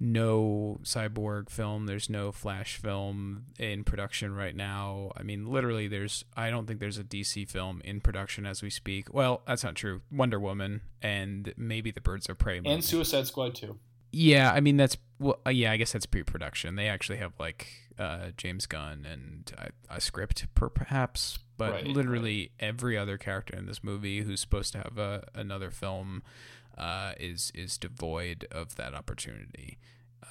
no cyborg film there's no flash film in production right now. I mean literally there's i don't think there's a dc film in production as we speak. Well that's not true. Wonder woman and maybe the birds of prey movie. and suicide squad too. Yeah i mean that's well uh, yeah i guess that's pre-production. They actually have like uh, james gunn and a, a script per, perhaps but right, literally right. every other character in this movie who's supposed to have a, another film uh, is is devoid of that opportunity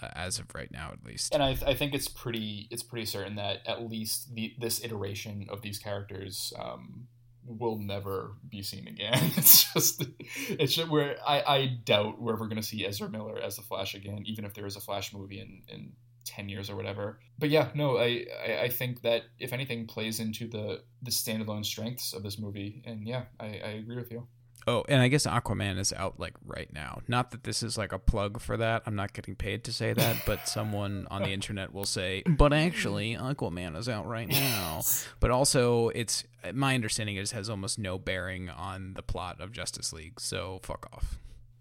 uh, as of right now, at least. And I, I think it's pretty it's pretty certain that at least the this iteration of these characters um, will never be seen again. It's just it's just where I, I doubt we're ever going to see Ezra Miller as the Flash again, even if there is a Flash movie in in 10 years or whatever. But yeah, no, I, I, I, think that if anything plays into the, the standalone strengths of this movie. And yeah, I, I agree with you. Oh, and I guess Aquaman is out like right now. Not that this is like a plug for that. I'm not getting paid to say that, but someone on the internet will say, "But actually, Aquaman is out right now." But also, it's my understanding is has almost no bearing on the plot of Justice League. So fuck off.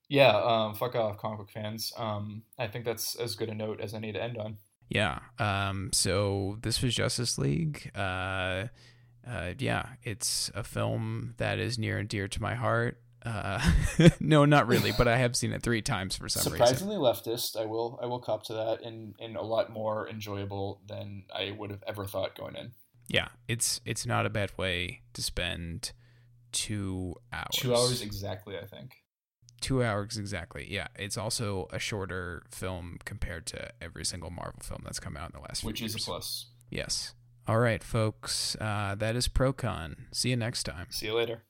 Yeah, um, fuck off, comic book fans. Um, I think that's as good a note as I need to end on. Yeah. Um, so this was Justice League. Uh, uh, yeah, it's a film that is near and dear to my heart. Uh, no, not really, but I have seen it three times for some Surprisingly reason. Surprisingly leftist, I will I will cop to that, and and a lot more enjoyable than I would have ever thought going in. Yeah, it's it's not a bad way to spend two hours. Two hours exactly, I think. Two hours exactly. Yeah, it's also a shorter film compared to every single Marvel film that's come out in the last. Which is years. a plus. Yes. All right, folks. Uh, that is ProCon. See you next time. See you later.